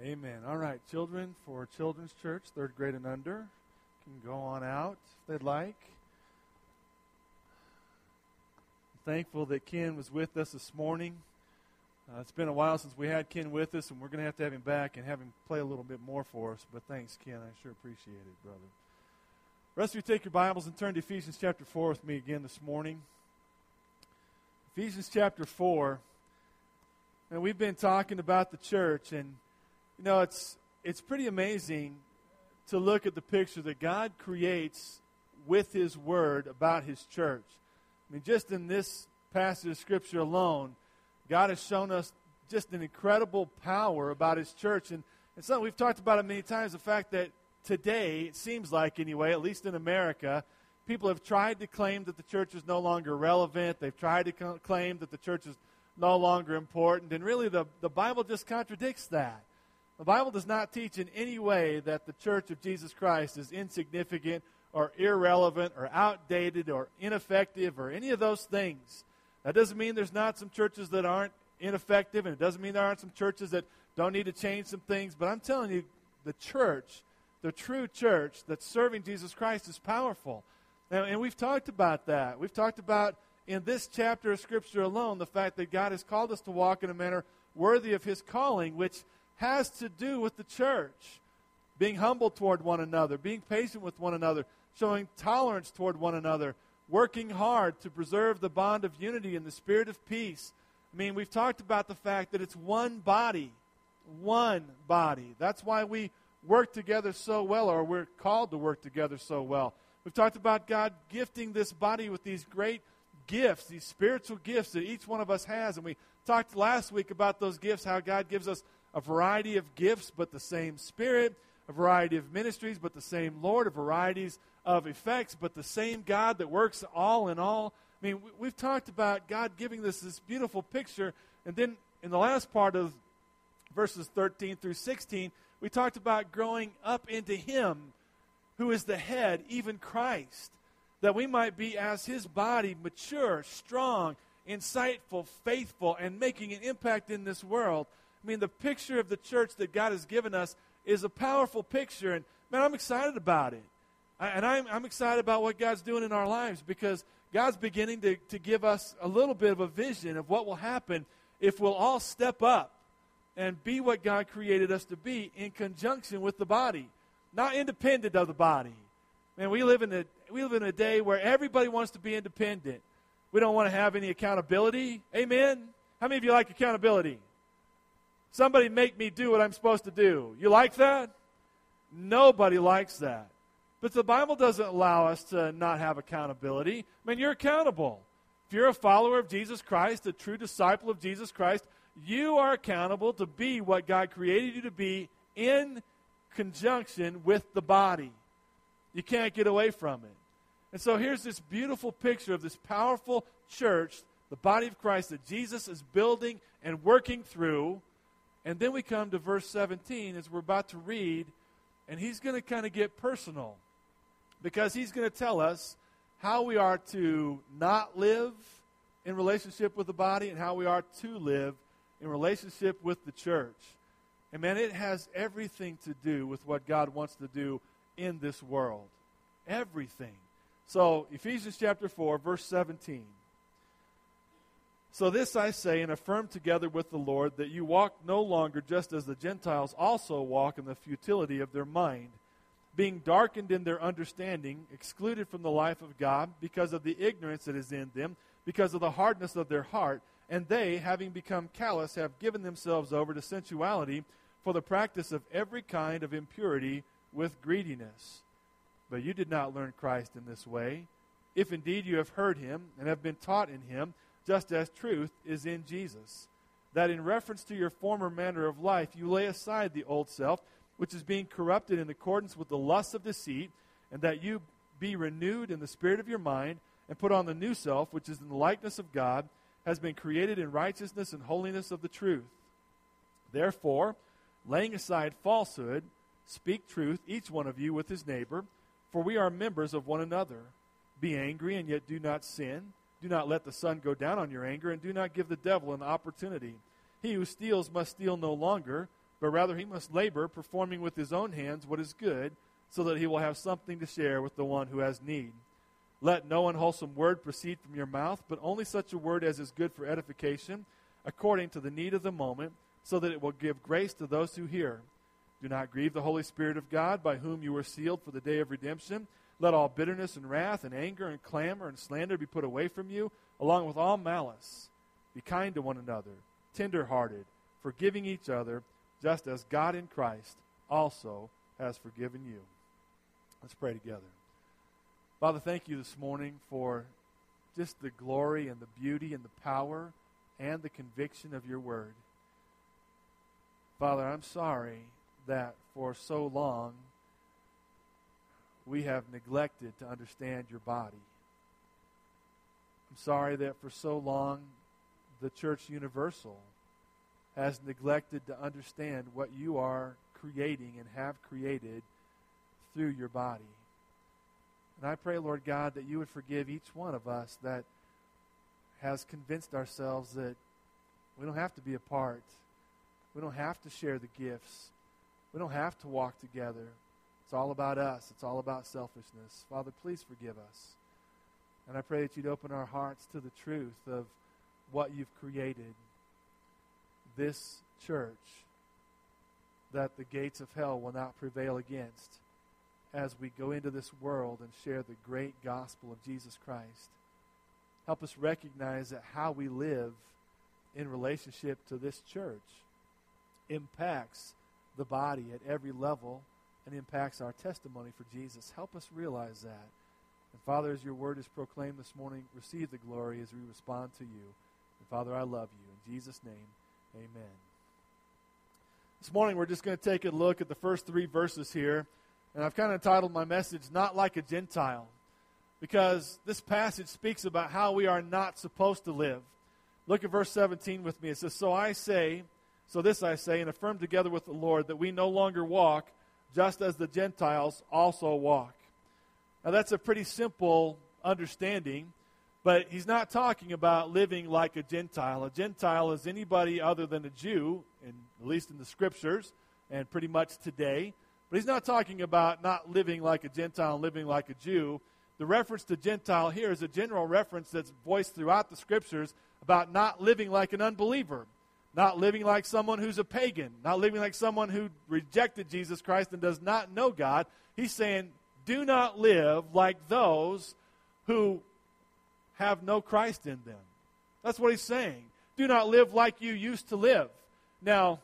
Amen. All right, children for Children's Church, third grade and under, can go on out if they'd like. I'm thankful that Ken was with us this morning. Uh, it's been a while since we had Ken with us, and we're going to have to have him back and have him play a little bit more for us. But thanks, Ken. I sure appreciate it, brother. rest of you take your Bibles and turn to Ephesians chapter 4 with me again this morning. Ephesians chapter 4. And we've been talking about the church, and you know, it's it's pretty amazing to look at the picture that God creates with His Word about His church. I mean, just in this passage of Scripture alone, God has shown us just an incredible power about His church. And, and something we've talked about it many times the fact that today, it seems like anyway, at least in America, people have tried to claim that the church is no longer relevant. They've tried to claim that the church is no longer important. And really, the, the Bible just contradicts that. The Bible does not teach in any way that the church of Jesus Christ is insignificant or irrelevant or outdated or ineffective or any of those things. That doesn't mean there's not some churches that aren't ineffective, and it doesn't mean there aren't some churches that don't need to change some things. But I'm telling you, the church, the true church that's serving Jesus Christ is powerful. And, and we've talked about that. We've talked about in this chapter of Scripture alone the fact that God has called us to walk in a manner worthy of His calling, which has to do with the church. Being humble toward one another, being patient with one another, showing tolerance toward one another, working hard to preserve the bond of unity and the spirit of peace. I mean, we've talked about the fact that it's one body. One body. That's why we work together so well, or we're called to work together so well. We've talked about God gifting this body with these great gifts, these spiritual gifts that each one of us has. And we talked last week about those gifts, how God gives us a variety of gifts, but the same Spirit, a variety of ministries, but the same Lord, a varieties of effects, but the same God that works all in all. I mean, we've talked about God giving us this beautiful picture, and then in the last part of verses 13 through 16, we talked about growing up into Him who is the head, even Christ, that we might be as His body, mature, strong, insightful, faithful, and making an impact in this world. I mean, the picture of the church that God has given us is a powerful picture. And, man, I'm excited about it. I, and I'm, I'm excited about what God's doing in our lives because God's beginning to, to give us a little bit of a vision of what will happen if we'll all step up and be what God created us to be in conjunction with the body, not independent of the body. Man, we live in a we live in a day where everybody wants to be independent. We don't want to have any accountability. Amen. How many of you like accountability? Somebody make me do what I'm supposed to do. You like that? Nobody likes that. But the Bible doesn't allow us to not have accountability. I mean, you're accountable. If you're a follower of Jesus Christ, a true disciple of Jesus Christ, you are accountable to be what God created you to be in conjunction with the body. You can't get away from it. And so here's this beautiful picture of this powerful church, the body of Christ that Jesus is building and working through. And then we come to verse 17 as we're about to read, and he's going to kind of get personal because he's going to tell us how we are to not live in relationship with the body and how we are to live in relationship with the church. And man, it has everything to do with what God wants to do in this world. Everything. So, Ephesians chapter 4, verse 17. So this I say and affirm together with the Lord that you walk no longer just as the Gentiles also walk in the futility of their mind, being darkened in their understanding, excluded from the life of God because of the ignorance that is in them, because of the hardness of their heart, and they, having become callous, have given themselves over to sensuality for the practice of every kind of impurity with greediness. But you did not learn Christ in this way. If indeed you have heard him and have been taught in him, just as truth is in Jesus. That in reference to your former manner of life, you lay aside the old self, which is being corrupted in accordance with the lusts of deceit, and that you be renewed in the spirit of your mind, and put on the new self, which is in the likeness of God, has been created in righteousness and holiness of the truth. Therefore, laying aside falsehood, speak truth, each one of you with his neighbor, for we are members of one another. Be angry, and yet do not sin. Do not let the sun go down on your anger, and do not give the devil an opportunity. He who steals must steal no longer, but rather he must labor, performing with his own hands what is good, so that he will have something to share with the one who has need. Let no unwholesome word proceed from your mouth, but only such a word as is good for edification, according to the need of the moment, so that it will give grace to those who hear. Do not grieve the Holy Spirit of God, by whom you were sealed for the day of redemption. Let all bitterness and wrath and anger and clamor and slander be put away from you, along with all malice. Be kind to one another, tender hearted, forgiving each other, just as God in Christ also has forgiven you. Let's pray together. Father, thank you this morning for just the glory and the beauty and the power and the conviction of your word. Father, I'm sorry that for so long we have neglected to understand your body. I'm sorry that for so long the church universal has neglected to understand what you are creating and have created through your body. And I pray, Lord God, that you would forgive each one of us that has convinced ourselves that we don't have to be apart. We don't have to share the gifts. We don't have to walk together. It's all about us. It's all about selfishness. Father, please forgive us. And I pray that you'd open our hearts to the truth of what you've created. This church that the gates of hell will not prevail against as we go into this world and share the great gospel of Jesus Christ. Help us recognize that how we live in relationship to this church impacts the body at every level and impacts our testimony for Jesus. Help us realize that. And Father, as your word is proclaimed this morning, receive the glory as we respond to you. And Father, I love you. In Jesus' name, amen. This morning, we're just going to take a look at the first three verses here. And I've kind of titled my message, Not Like a Gentile, because this passage speaks about how we are not supposed to live. Look at verse 17 with me. It says, So I say, so this I say, and affirm together with the Lord, that we no longer walk just as the Gentiles also walk. Now, that's a pretty simple understanding, but he's not talking about living like a Gentile. A Gentile is anybody other than a Jew, in, at least in the scriptures, and pretty much today. But he's not talking about not living like a Gentile and living like a Jew. The reference to Gentile here is a general reference that's voiced throughout the scriptures about not living like an unbeliever not living like someone who's a pagan, not living like someone who rejected Jesus Christ and does not know God. He's saying, do not live like those who have no Christ in them. That's what he's saying. Do not live like you used to live. Now,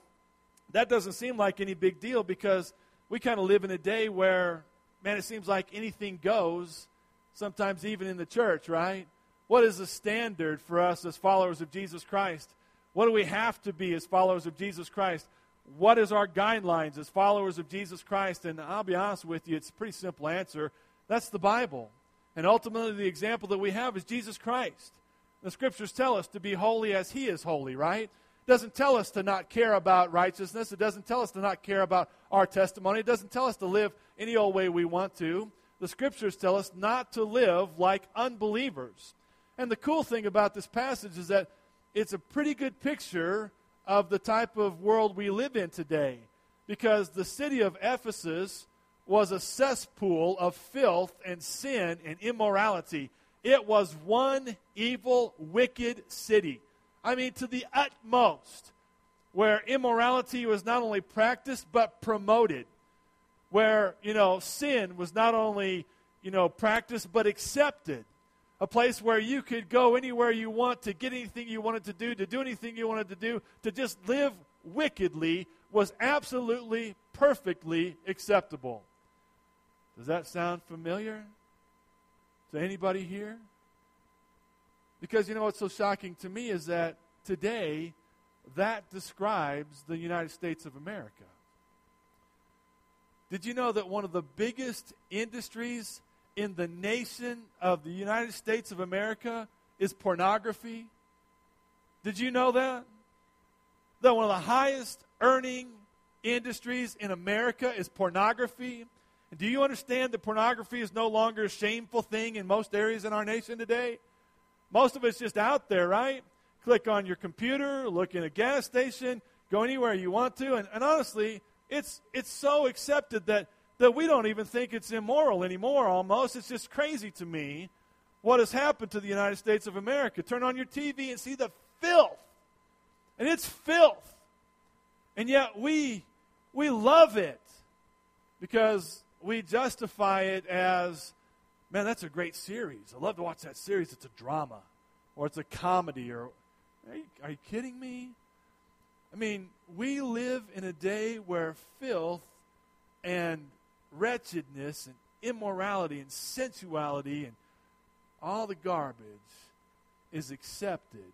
that doesn't seem like any big deal because we kind of live in a day where, man, it seems like anything goes, sometimes even in the church, right? What is the standard for us as followers of Jesus Christ? What do we have to be as followers of Jesus Christ? What is our guidelines as followers of Jesus Christ? And I'll be honest with you, it's a pretty simple answer. That's the Bible. And ultimately, the example that we have is Jesus Christ. The scriptures tell us to be holy as he is holy, right? It doesn't tell us to not care about righteousness. It doesn't tell us to not care about our testimony. It doesn't tell us to live any old way we want to. The scriptures tell us not to live like unbelievers. And the cool thing about this passage is that it's a pretty good picture of the type of world we live in today. Because the city of Ephesus was a cesspool of filth and sin and immorality. It was one evil, wicked city. I mean, to the utmost, where immorality was not only practiced but promoted. Where, you know, sin was not only, you know, practiced but accepted a place where you could go anywhere you want to get anything you wanted to do, to do anything you wanted to do, to just live wickedly was absolutely, perfectly acceptable. Does that sound familiar to anybody here? Because you know what's so shocking to me is that today that describes the United States of America. Did you know that one of the biggest industries in the nation of the United States of America is pornography. Did you know that? That one of the highest earning industries in America is pornography. And do you understand that pornography is no longer a shameful thing in most areas in our nation today? Most of it's just out there, right? Click on your computer, look in a gas station, go anywhere you want to. And, and honestly, it's, it's so accepted that, that we don't even think it's immoral anymore almost. It's just crazy to me what has happened to the United States of America. Turn on your TV and see the filth. And it's filth. And yet we, we love it because we justify it as, man, that's a great series. I love to watch that series. It's a drama or it's a comedy or, are you, are you kidding me? I mean, we live in a day where filth and wretchedness and immorality and sensuality and all the garbage is accepted,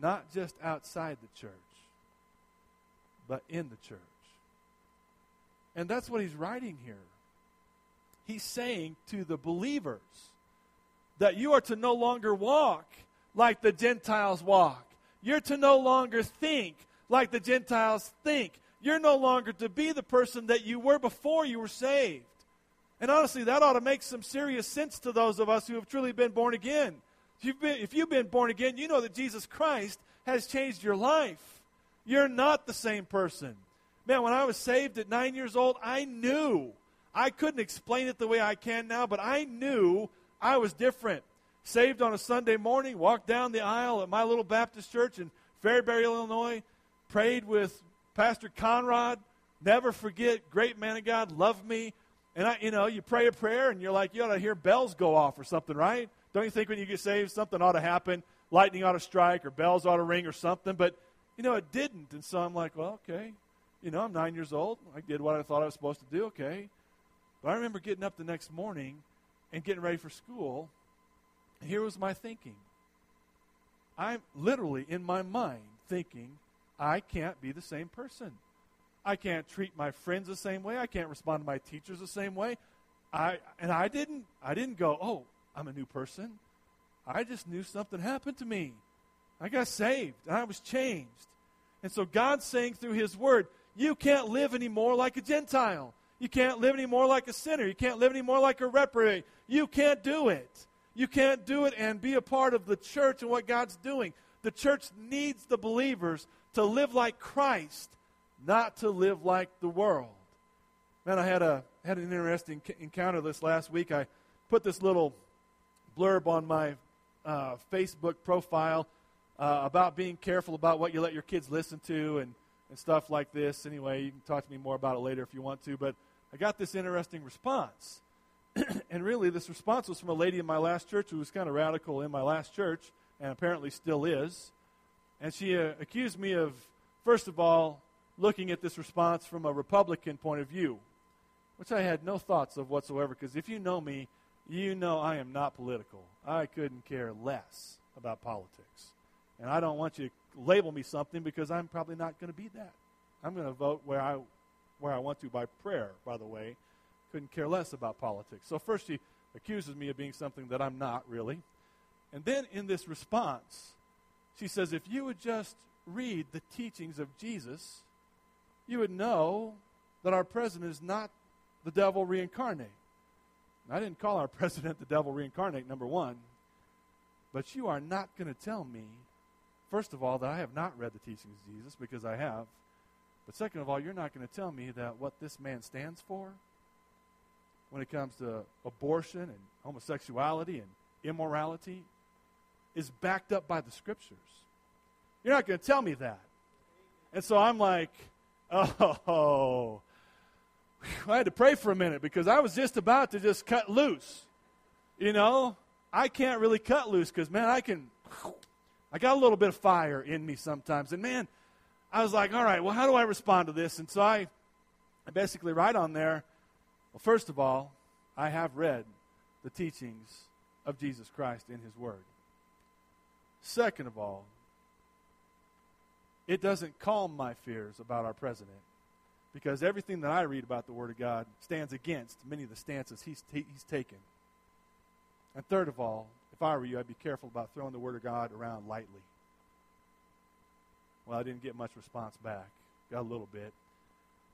not just outside the church, but in the church. And that's what he's writing here. He's saying to the believers that you are to no longer walk like the Gentiles walk. You're to no longer think like the Gentiles think. You're no longer to be the person that you were before you were saved. And honestly, that ought to make some serious sense to those of us who have truly been born again. If you've been, if you've been born again, you know that Jesus Christ has changed your life. You're not the same person. Man, when I was saved at nine years old, I knew. I couldn't explain it the way I can now, but I knew I was different. Saved on a Sunday morning, walked down the aisle at my little Baptist church in Fairbury, Illinois, prayed with Pastor Conrad. Never forget, great man of God, loved me. And I, you know, you pray a prayer and you're like, you ought to hear bells go off or something, right? Don't you think when you get saved, something ought to happen? Lightning ought to strike or bells ought to ring or something. But, you know, it didn't. And so I'm like, well, okay. You know, I'm nine years old. I did what I thought I was supposed to do, okay. But I remember getting up the next morning and getting ready for school. And here was my thinking. I'm literally in my mind thinking, I can't be the same person. I can't treat my friends the same way. I can't respond to my teachers the same way. I and I didn't I didn't go, "Oh, I'm a new person." I just knew something happened to me. I got saved and I was changed. And so God's saying through his word, you can't live anymore like a Gentile. You can't live anymore like a sinner. You can't live anymore like a reprobate. You can't do it. You can't do it and be a part of the church and what God's doing. The church needs the believers to live like Christ, not to live like the world. Man, I had a had an interesting encounter this last week. I put this little blurb on my uh, Facebook profile uh, about being careful about what you let your kids listen to and, and stuff like this. Anyway, you can talk to me more about it later if you want to. But I got this interesting response. and really, this response was from a lady in my last church who was kind of radical in my last church and apparently still is. And she uh, accused me of, first of all, looking at this response from a Republican point of view, which I had no thoughts of whatsoever, because if you know me, you know I am not political. I couldn't care less about politics. And I don't want you to label me something because I'm probably not going to be that. I'm going to vote where I, where I want to by prayer, by the way. Couldn't care less about politics. So first she accuses me of being something that I'm not really. And then in this response, she says, if you would just read the teachings of Jesus, you would know that our president is not the devil reincarnate. I didn't call our president the devil reincarnate, number one. But you are not going to tell me, first of all, that I have not read the teachings of Jesus, because I have. But second of all, you're not going to tell me that what this man stands for when it comes to abortion and homosexuality and immorality is backed up by the scriptures. You're not going to tell me that. And so I'm like, oh, I had to pray for a minute because I was just about to just cut loose. You know, I can't really cut loose because, man, I can, I got a little bit of fire in me sometimes. And, man, I was like, all right, well, how do I respond to this? And so I, I basically write on there, well, first of all, I have read the teachings of Jesus Christ in His Word. Second of all, it doesn't calm my fears about our president because everything that I read about the Word of God stands against many of the stances he's, t- he's taken. And third of all, if I were you, I'd be careful about throwing the Word of God around lightly. Well, I didn't get much response back. Got a little bit.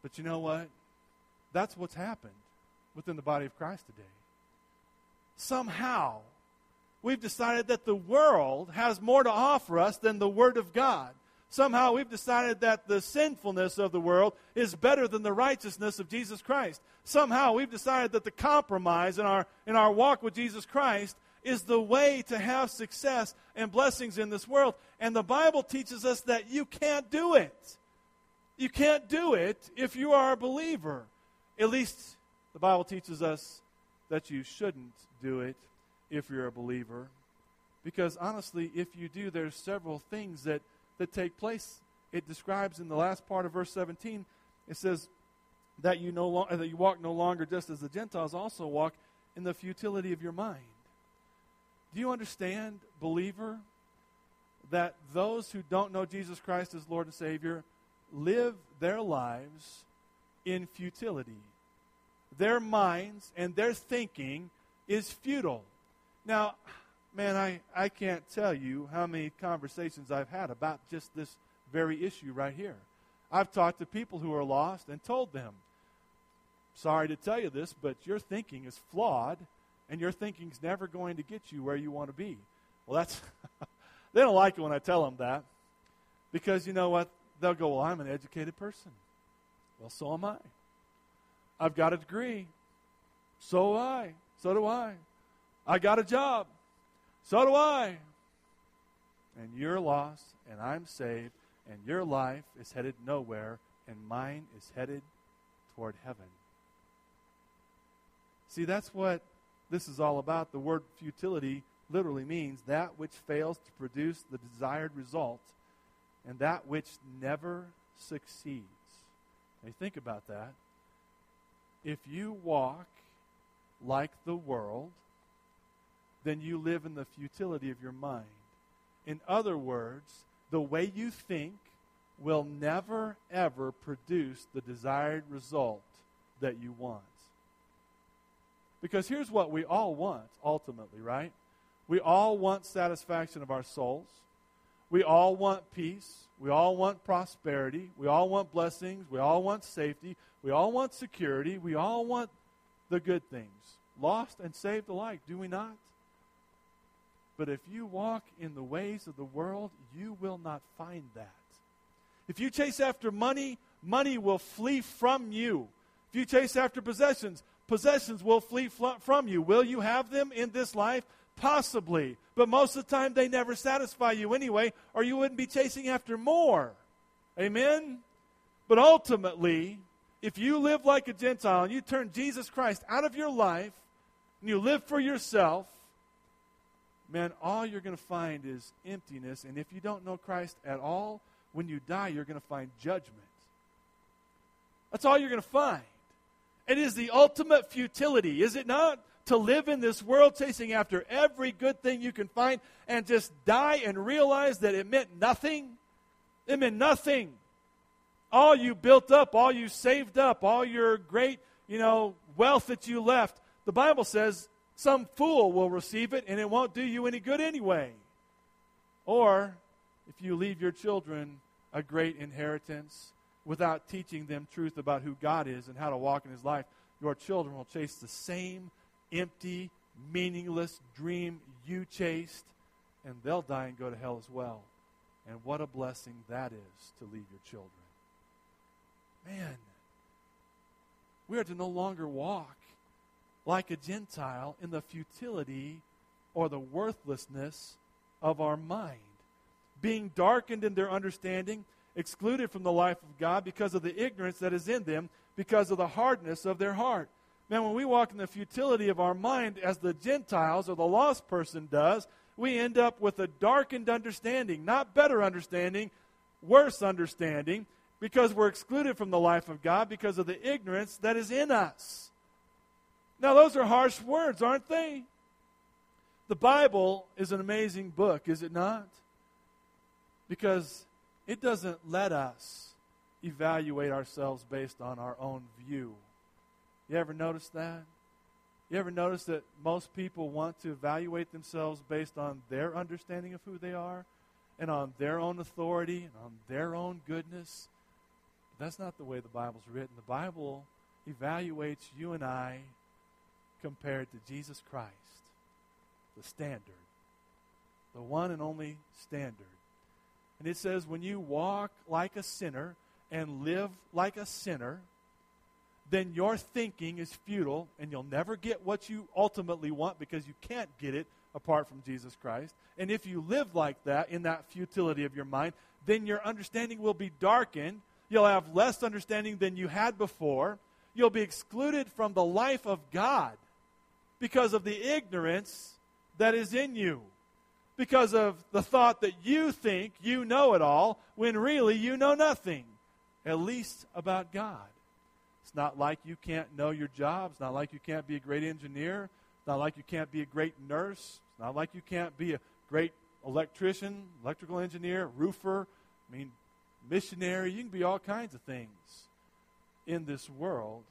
But you know what? That's what's happened within the body of Christ today. Somehow, we've decided that the world has more to offer us than the Word of God. Somehow we've decided that the sinfulness of the world is better than the righteousness of Jesus Christ. Somehow we've decided that the compromise in our, in our walk with Jesus Christ is the way to have success and blessings in this world. And the Bible teaches us that you can't do it. You can't do it if you are a believer. At least the Bible teaches us that you shouldn't do it if you're a believer. Because honestly, if you do, there's several things that, that take place. It describes in the last part of verse 17, it says that you, no lo- that you walk no longer just as the Gentiles also walk in the futility of your mind. Do you understand, believer, that those who don't know Jesus Christ as Lord and Savior live their lives in futility? Their minds and their thinking is futile. Now, man, I, I can't tell you how many conversations I've had about just this very issue right here. I've talked to people who are lost and told them, sorry to tell you this, but your thinking is flawed and your thinking's never going to get you where you want to be. Well, that's, they don't like it when I tell them that because you know what? They'll go, well, I'm an educated person. Well, so am I. I've got a degree. So I. So do I. I got a job. So do I. And you're lost, and I'm saved, and your life is headed nowhere, and mine is headed toward heaven. See, that's what this is all about. The word futility literally means that which fails to produce the desired result and that which never succeeds. Now, think about that. If you walk like the world, then you live in the futility of your mind. In other words, the way you think will never, ever produce the desired result that you want. Because here's what we all want, ultimately, right? We all want satisfaction of our souls. We all want peace. We all want prosperity. We all want blessings. We all want safety. We all want security. We all want the good things. Lost and saved alike, do we not? But if you walk in the ways of the world, you will not find that. If you chase after money, money will flee from you. If you chase after possessions, possessions will flee from you. Will you have them in this life? Possibly. But most of the time, they never satisfy you anyway, or you wouldn't be chasing after more. Amen? But ultimately, if you live like a Gentile and you turn Jesus Christ out of your life and you live for yourself, man, all you're going to find is emptiness. And if you don't know Christ at all, when you die, you're going to find judgment. That's all you're going to find. It is the ultimate futility, is it not? To live in this world chasing after every good thing you can find and just die and realize that it meant nothing. It meant nothing. All you built up, all you saved up, all your great, you know, wealth that you left, the Bible says some fool will receive it and it won't do you any good anyway. Or if you leave your children a great inheritance, without teaching them truth about who God is and how to walk in His life, your children will chase the same empty, meaningless dream you chased, and they'll die and go to hell as well. And what a blessing that is to leave your children. Man, we are to no longer walk like a Gentile in the futility or the worthlessness of our mind, being darkened in their understanding excluded from the life of God because of the ignorance that is in them, because of the hardness of their heart. Man, when we walk in the futility of our mind as the Gentiles or the lost person does, we end up with a darkened understanding, not better understanding, worse understanding, because we're excluded from the life of God because of the ignorance that is in us. Now, those are harsh words, aren't they? The Bible is an amazing book, is it not? Because it doesn't let us evaluate ourselves based on our own view. You ever notice that? You ever notice that most people want to evaluate themselves based on their understanding of who they are and on their own authority and on their own goodness? But that's not the way the Bible's written. The Bible evaluates you and I compared to Jesus Christ, the standard, the one and only standard. And it says, when you walk like a sinner and live like a sinner, then your thinking is futile and you'll never get what you ultimately want because you can't get it apart from Jesus Christ. And if you live like that, in that futility of your mind, then your understanding will be darkened. You'll have less understanding than you had before. You'll be excluded from the life of God because of the ignorance that is in you. Because of the thought that you think you know it all when really you know nothing, at least about God. It's not like you can't know your job. It's not like you can't be a great engineer. It's not like you can't be a great nurse. It's not like you can't be a great electrician, electrical engineer, roofer. I mean, missionary. You can be all kinds of things in this world.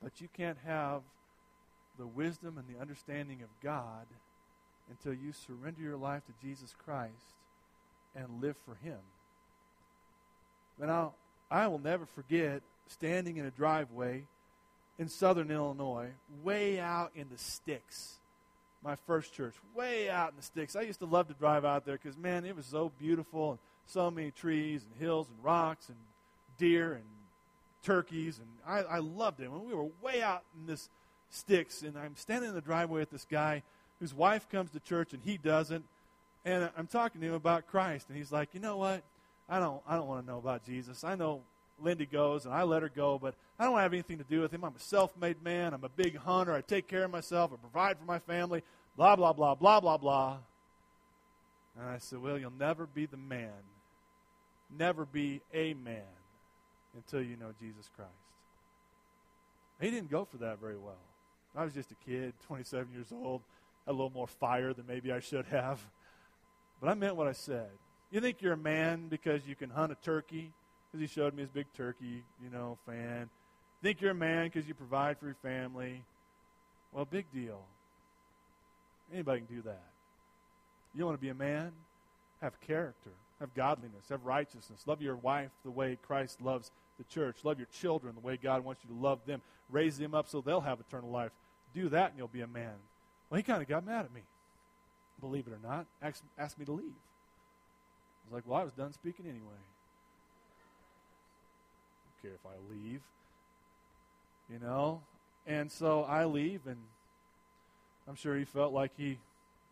But you can't have the wisdom and the understanding of God until you surrender your life to Jesus Christ and live for Him. And I'll, I will never forget standing in a driveway in southern Illinois, way out in the sticks. My first church, way out in the sticks. I used to love to drive out there because, man, it was so beautiful and so many trees and hills and rocks and deer and turkeys. And I, I loved it. When we were way out in this sticks, and I'm standing in the driveway with this guy whose wife comes to church and he doesn't. And I'm talking to him about Christ, and he's like, you know what? I don't, I don't want to know about Jesus. I know Lindy goes, and I let her go, but I don't have anything to do with him. I'm a self made man. I'm a big hunter. I take care of myself. I provide for my family. Blah, blah, blah, blah, blah, blah. And I said, Well, you'll never be the man, never be a man until you know Jesus Christ. He didn't go for that very well. I was just a kid, 27 years old, a little more fire than maybe I should have. But I meant what I said. You think you're a man because you can hunt a turkey? Because he showed me his big turkey, you know, fan. Think you're a man because you provide for your family? Well, big deal. Anybody can do that. You want to be a man? Have character, have godliness, have righteousness. Love your wife the way Christ loves the church. Love your children the way God wants you to love them. Raise them up so they'll have eternal life. Do that and you'll be a man. Well, he kind of got mad at me. Believe it or not, asked, asked me to leave. I was like, well, I was done speaking anyway. Don't care if I leave. You know? And so I leave, and I'm sure he felt like he,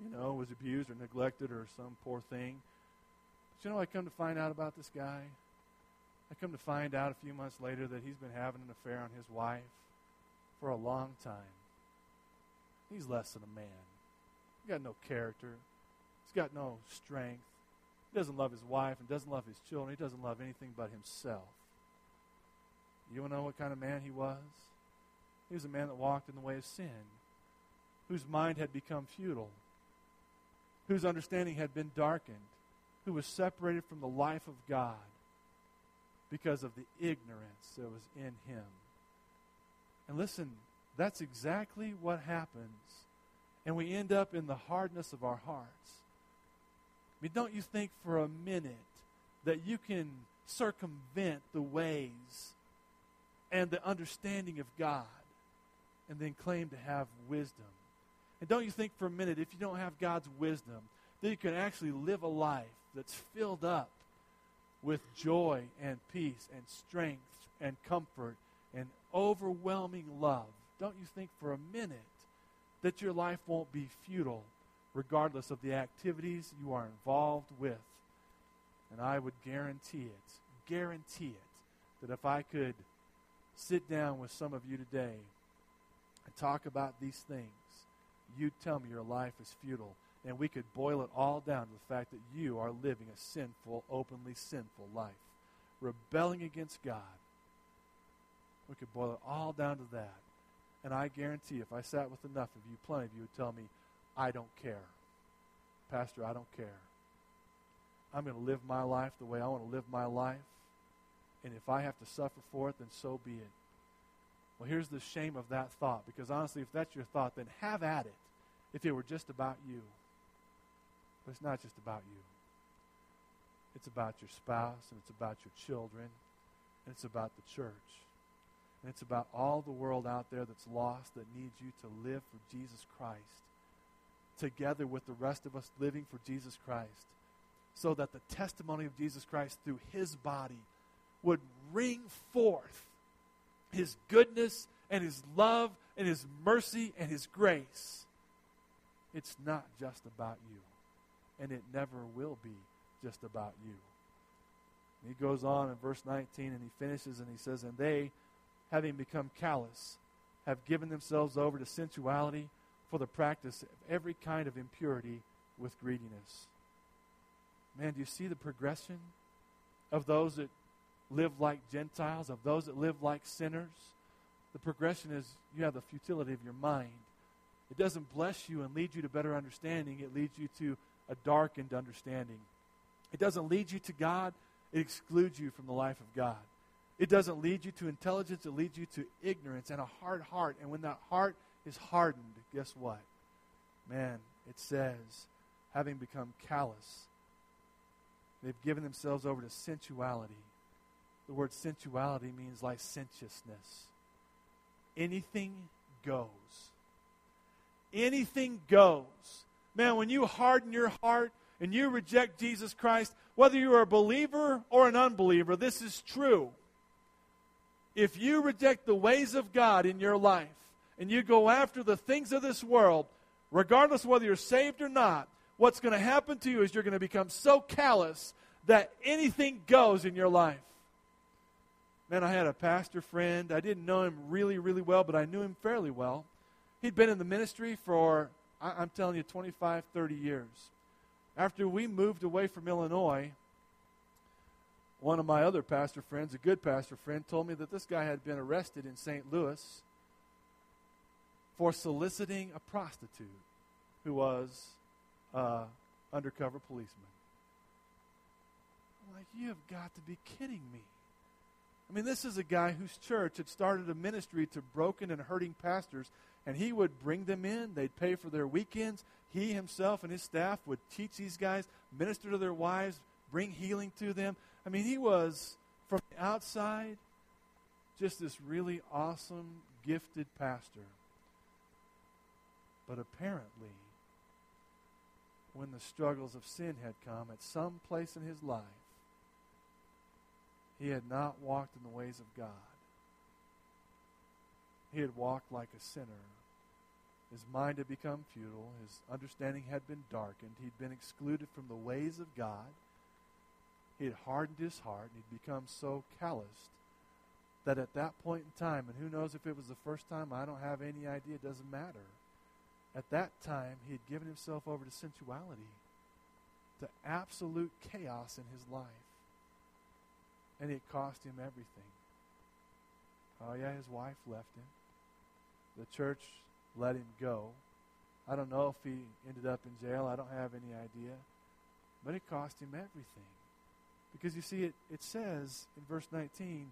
you know, was abused or neglected or some poor thing. But you know, I come to find out about this guy. I come to find out a few months later that he's been having an affair on his wife for a long time. He's less than a man. He's got no character. He's got no strength. He doesn't love his wife and doesn't love his children. He doesn't love anything but himself. You know what kind of man he was? He was a man that walked in the way of sin, whose mind had become futile, whose understanding had been darkened, who was separated from the life of God because of the ignorance that was in him. And listen, that's exactly what happens. And we end up in the hardness of our hearts. I mean, don't you think for a minute that you can circumvent the ways and the understanding of God and then claim to have wisdom? And don't you think for a minute, if you don't have God's wisdom, that you can actually live a life that's filled up with joy and peace and strength and comfort and overwhelming love, don't you think for a minute that your life won't be futile regardless of the activities you are involved with? And I would guarantee it, guarantee it, that if I could sit down with some of you today and talk about these things, you'd tell me your life is futile and we could boil it all down to the fact that you are living a sinful, openly sinful life, rebelling against God. We could boil it all down to that. And I guarantee if I sat with enough of you, plenty of you would tell me, I don't care. Pastor, I don't care. I'm going to live my life the way I want to live my life. And if I have to suffer for it, then so be it. Well, here's the shame of that thought, because honestly, if that's your thought, then have at it if it were just about you. But it's not just about you. It's about your spouse, and it's about your children, and it's about the church. And it's about all the world out there that's lost that needs you to live for Jesus Christ. Together with the rest of us living for Jesus Christ, so that the testimony of Jesus Christ through his body would ring forth his goodness and his love and his mercy and his grace. It's not just about you, and it never will be just about you. And he goes on in verse 19 and he finishes and he says, And they, having become callous, have given themselves over to sensuality for the practice of every kind of impurity with greediness. Man, do you see the progression of those that live like Gentiles, of those that live like sinners? The progression is you have the futility of your mind. It doesn't bless you and lead you to better understanding, it leads you to a darkened understanding. It doesn't lead you to God, it excludes you from the life of God. It doesn't lead you to intelligence, it leads you to ignorance and a hard heart. And when that heart is hardened, guess what? Man, it says, having become callous, they've given themselves over to sensuality. The word sensuality means licentiousness. Anything goes. Anything goes. Man, when you harden your heart and you reject Jesus Christ, whether you're a believer or an unbeliever, this is true. If you reject the ways of God in your life and you go after the things of this world, regardless whether you're saved or not, what's going to happen to you is you're going to become so callous that anything goes in your life. Man, I had a pastor friend. I didn't know him really, really well, but I knew him fairly well. He'd been in the ministry for, I'm telling you, 25, 30 years. After we moved away from Illinois, one of my other pastor friends, a good pastor friend, told me that this guy had been arrested in St. Louis for soliciting a prostitute who was uh, undercover policeman. I'm like, you have got to be kidding me. I mean, this is a guy whose church had started a ministry to broken and hurting pastors, and he would bring them in. They'd pay for their weekends. He himself and his staff would teach these guys, minister to their wives, bring healing to them. I mean, he was, from the outside, just this really awesome, gifted pastor. But apparently, when the struggles of sin had come at some place in his life, he had not walked in the ways of God. He had walked like a sinner. His mind had become futile. His understanding had been darkened. He'd been excluded from the ways of God. He had hardened his heart, and he'd become so calloused that at that point in time, and who knows if it was the first time, I don't have any idea, it doesn't matter. At that time, he had given himself over to sensuality, to absolute chaos in his life. And it cost him everything. Oh, yeah, his wife left him. The church let him go. I don't know if he ended up in jail. I don't have any idea. But it cost him everything. Because you see, it, it says in verse 19,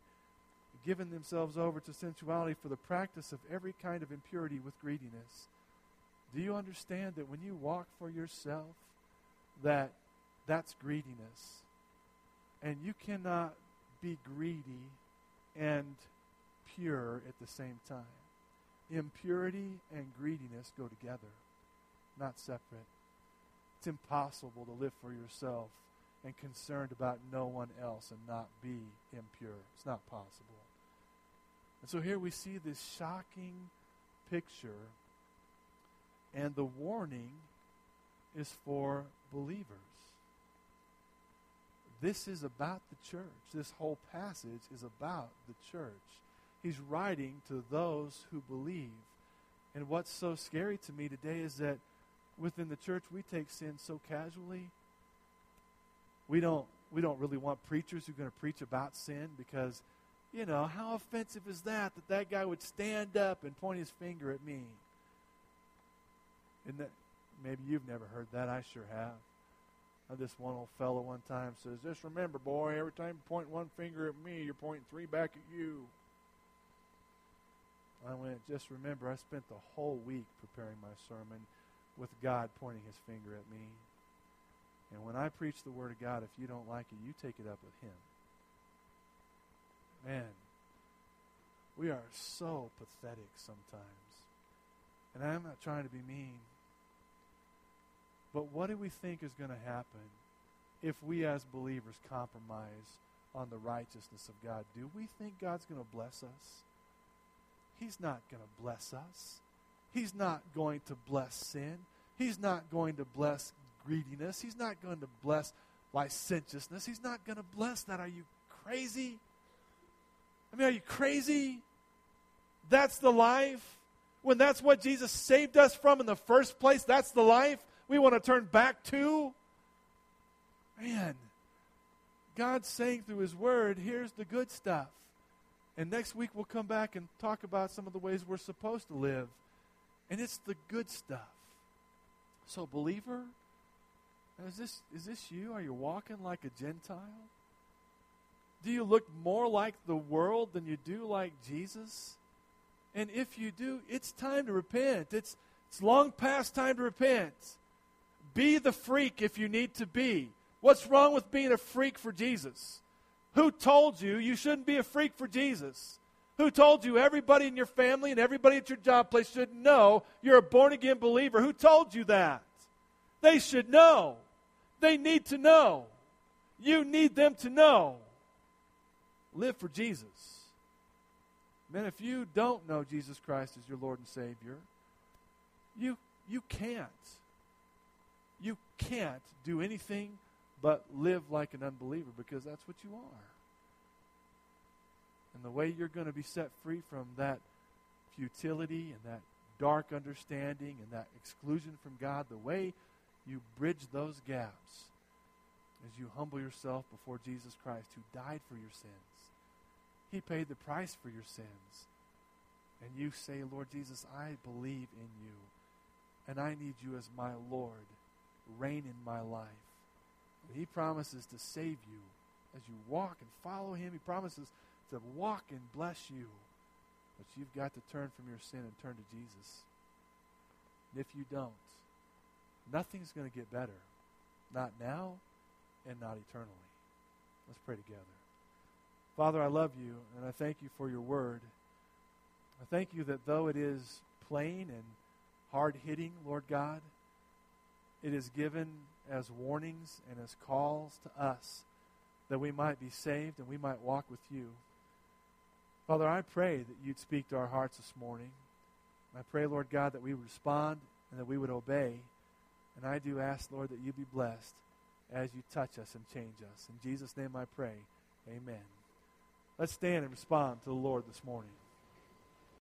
given themselves over to sensuality for the practice of every kind of impurity with greediness. Do you understand that when you walk for yourself, that that's greediness? And you cannot be greedy and pure at the same time. Impurity and greediness go together, not separate. It's impossible to live for yourself and concerned about no one else and not be impure. It's not possible. And so here we see this shocking picture, and the warning is for believers. This is about the church. This whole passage is about the church. He's writing to those who believe. And what's so scary to me today is that within the church we take sin so casually we don't we don't really want preachers who are going to preach about sin because you know how offensive is that that that guy would stand up and point his finger at me? And that maybe you've never heard that i sure have. This one old fellow one time says just remember boy every time you point one finger at me you're pointing three back at you. I went just remember i spent the whole week preparing my sermon with god pointing his finger at me and when I preach the Word of God, if you don't like it, you take it up with Him. Man, we are so pathetic sometimes. And I'm not trying to be mean. But what do we think is going to happen if we as believers compromise on the righteousness of God, do we think God's going to bless us? He's not going to bless us. He's not going to bless sin. He's not going to bless greediness. He's not going to bless licentiousness. He's not going to bless that. Are you crazy? I mean, are you crazy? That's the life. When that's what Jesus saved us from in the first place, that's the life we want to turn back to. Man, God's saying through His Word, here's the good stuff. And next week we'll come back and talk about some of the ways we're supposed to live. And it's the good stuff. So, believer, is this, is this you? Are you walking like a Gentile? Do you look more like the world than you do like Jesus? And if you do, it's time to repent. It's, it's long past time to repent. Be the freak if you need to be. What's wrong with being a freak for Jesus? Who told you you shouldn't be a freak for Jesus? Who told you everybody in your family and everybody at your job place should know you're a born again believer? Who told you that? They should know. They need to know. You need them to know. Live for Jesus. Man, if you don't know Jesus Christ as your Lord and Savior, you, you can't. You can't do anything but live like an unbeliever because that's what you are. And the way you're going to be set free from that futility and that dark understanding and that exclusion from God, the way you bridge those gaps as you humble yourself before Jesus Christ who died for your sins. He paid the price for your sins. And you say, Lord Jesus, I believe in you. And I need you as my Lord. Reign in my life. And he promises to save you as you walk and follow him. He promises to walk and bless you. But you've got to turn from your sin and turn to Jesus. And if you don't, nothing's going to get better. Not now and not eternally. Let's pray together. Father, I love you and I thank you for your word. I thank you that though it is plain and hard hitting, Lord God, it is given as warnings and as calls to us that we might be saved and we might walk with you. Father, I pray that you'd speak to our hearts this morning. I pray, Lord God, that we would respond and that we would obey. And I do ask, Lord, that you be blessed as you touch us and change us. In Jesus' name I pray. Amen. Let's stand and respond to the Lord this morning.